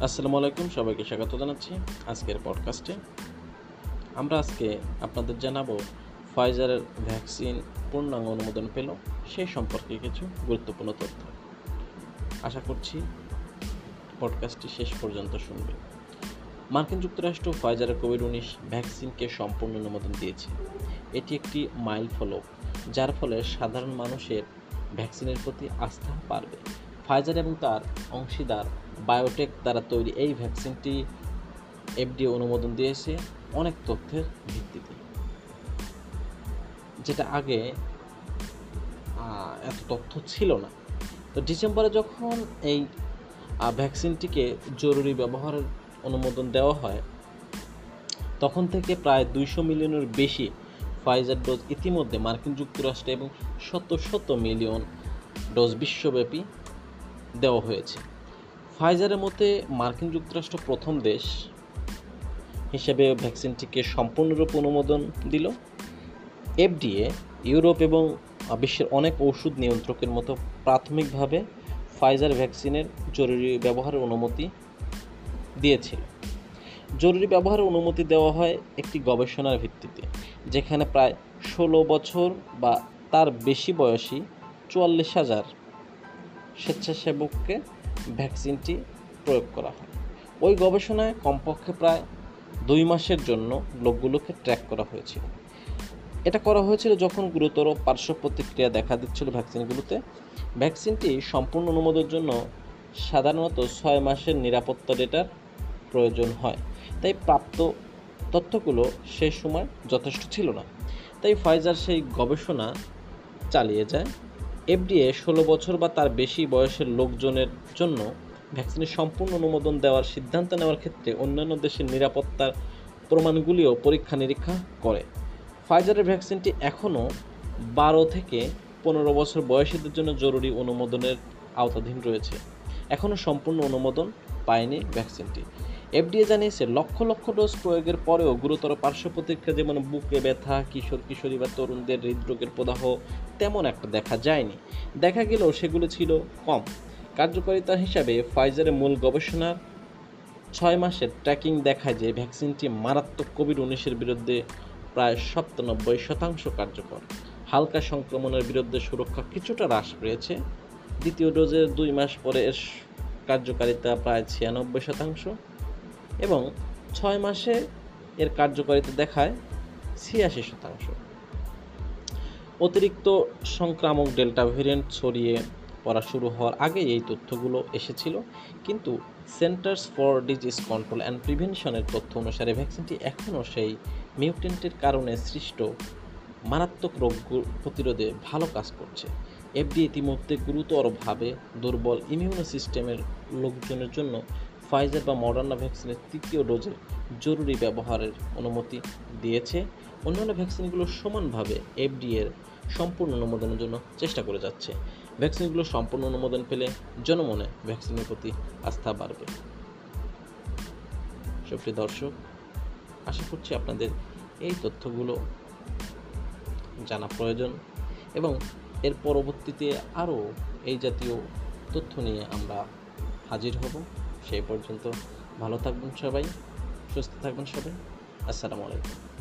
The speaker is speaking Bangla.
আসসালামু আলাইকুম, সবাইকে স্বাগত জানাচ্ছি আজকের পডকাস্টে আমরা আজকে আপনাদের জানাব ফাইজারের ভ্যাকসিন পূর্ণাঙ্গ অনুমোদন পেল সেই সম্পর্কে কিছু গুরুত্বপূর্ণ তথ্য। আশা করছি পডকাস্টটি শেষ পর্যন্ত শুনবে মার্কিন যুক্তরাষ্ট্র ফাইজারের কোভিড উনিশ ভ্যাকসিনকে সম্পূর্ণ অনুমোদন দিয়েছে। এটি একটি মাইল ফলক যার ফলে সাধারণ মানুষের ভ্যাকসিনের প্রতি আস্থা বাড়বে। ফাইজার এবং তার অংশীদার বায়োটেক দ্বারা তৈরি এই ভ্যাকসিনটি এফডিএ অনুমোদন দিয়েছে অনেক তথ্যের ভিত্তিতে। যেটা আগে এত তথ্য ছিল না। তো ডিসেম্বরে যখন এই ভ্যাকসিনটিকে জরুরি ব্যবহারের অনুমোদন দেওয়া হয়, তখন থেকে প্রায় দুইশো মিলিয়নের বেশি ফাইজার ডোজ ইতিমধ্যে মার্কিন যুক্তরাষ্ট্রে এবং শত শত মিলিয়ন ডোজ বিশ্বব্যাপী দেওয়া হয়েছে। ফাইজারের মতে, মার্কিন যুক্তরাষ্ট্র প্রথম দেশ হিসেবে ভ্যাকসিনটিকে সম্পূর্ণরূপে অনুমোদন দিল। এফডিএ ইউরোপ এবং বিশ্বের অনেক ওষুধ নিয়ন্ত্রকের মতো প্রাথমিকভাবে ফাইজার ভ্যাকসিনের জরুরি ব্যবহারের অনুমতি দিয়েছিল। জরুরি ব্যবহারের অনুমতি দেওয়া হয় একটি গবেষণার ভিত্তিতে, যেখানে প্রায় ষোলো বছর বা তার বেশি বয়সী চুয়াল্লিশ হাজার স্বেচ্ছাসেবককে ভ্যাকসিনটি প্রয়োগ করা হয়। ওই গবেষণায় কমপক্ষে প্রায় দুই মাসের জন্য লোকগুলোকে ট্র্যাক করা হয়েছিল। এটা করা হয়েছিল যখন গুরুতর পার্শ্ব প্রতিক্রিয়া দেখা দিচ্ছিল ভ্যাকসিনগুলোতে। ভ্যাকসিনটি সম্পূর্ণ অনুমোদনের জন্য সাধারণত ছয় মাসের নিরাপত্তা ডেটার প্রয়োজন হয়। তাই প্রাপ্ত তথ্যগুলো সেই সময় যথেষ্ট ছিল না। তাই ফাইজার সেই গবেষণা চালিয়ে যায়। এফডিএ ষোলো বছর বা তার বেশি বয়সের লোকজনের জন্য ভ্যাকসিনের সম্পূর্ণ অনুমোদন দেওয়ার সিদ্ধান্ত নেওয়ার ক্ষেত্রে অন্যান্য দেশের নিরাপত্তার প্রমাণগুলিও পরীক্ষা নিরীক্ষা করে। ফাইজারের ভ্যাকসিনটি এখনও বারো থেকে পনেরো বছর বয়সীদের জন্য জরুরি অনুমোদনের আওতাধীন রয়েছে। এখনও সম্পূর্ণ অনুমোদন পায়নি ভ্যাকসিনটি। এফডিএ জানিয়েছে, লক্ষ লক্ষ ডোজ প্রয়োগের পরেও গুরুতর পার্শ্ব প্রতিক্রিয়া যেমন বুকে ব্যথা, কিশোর কিশোরী বা তরুণদের হৃদরোগের প্রদাহ তেমন একটা দেখা যায়নি। দেখা গেলেও সেগুলো ছিল কম। কার্যকারিতা হিসাবে ফাইজারের মূল গবেষণার ছয় মাসের ট্র্যাকিং দেখায় যে ভ্যাকসিনটি মারাত্মক কোভিড উনিশের বিরুদ্ধে প্রায় সপ্তানব্বই শতাংশ কার্যকর। হালকা সংক্রমণের বিরুদ্ধে সুরক্ষা কিছুটা হ্রাস পেয়েছে। দ্বিতীয় ডোজের দুই মাস পরে এর কার্যকারিতা প্রায় ছিয়ানব্বই শতাংশ। এবং ছয় মাসে এর কার্যকারিতা দেখায় ছিয়াশি শতাংশ। অতিরিক্ত সংক্রামক ডেল্টা ভেরিয়েন্ট ছড়িয়ে পড়া শুরু হওয়ার আগে এই তথ্যগুলো এসেছিল, কিন্তু Centers for Disease Control and প্রিভেনশনের তথ্য অনুসারে ভ্যাকসিনটি এখনও সেই মিউটেন্টের কারণে সৃষ্ট মারাত্মক রোগ প্রতিরোধে ভালো কাজ করছে। এফডি ইতিমধ্যে গুরুতরভাবে দুর্বল ইমিউনো সিস্টেমের লোকজনের জন্য ফাইজার বা মডার্না ভ্যাকসিনের তৃতীয় ডোজের জরুরি ব্যবহারের অনুমতি দিয়েছে। অন্যান্য ভ্যাকসিনগুলো সমানভাবে এফডিএর সম্পূর্ণ অনুমোদনের জন্য চেষ্টা করে যাচ্ছে। ভ্যাকসিনগুলো সম্পূর্ণ অনুমোদন পেলে জনমনে ভ্যাকসিনের প্রতি আস্থা বাড়বে। সুপ্রিয় দর্শক, আশা করছি আপনাদের এই তথ্যগুলো জানা প্রয়োজন এবং এর পরবর্তীতে আরও এই জাতীয় তথ্য নিয়ে আমরা হাজির হব। সেই পর্যন্ত ভালো থাকবেন সবাই সুস্থ থাকবেন সবাই। আসসালামু আলাইকুম।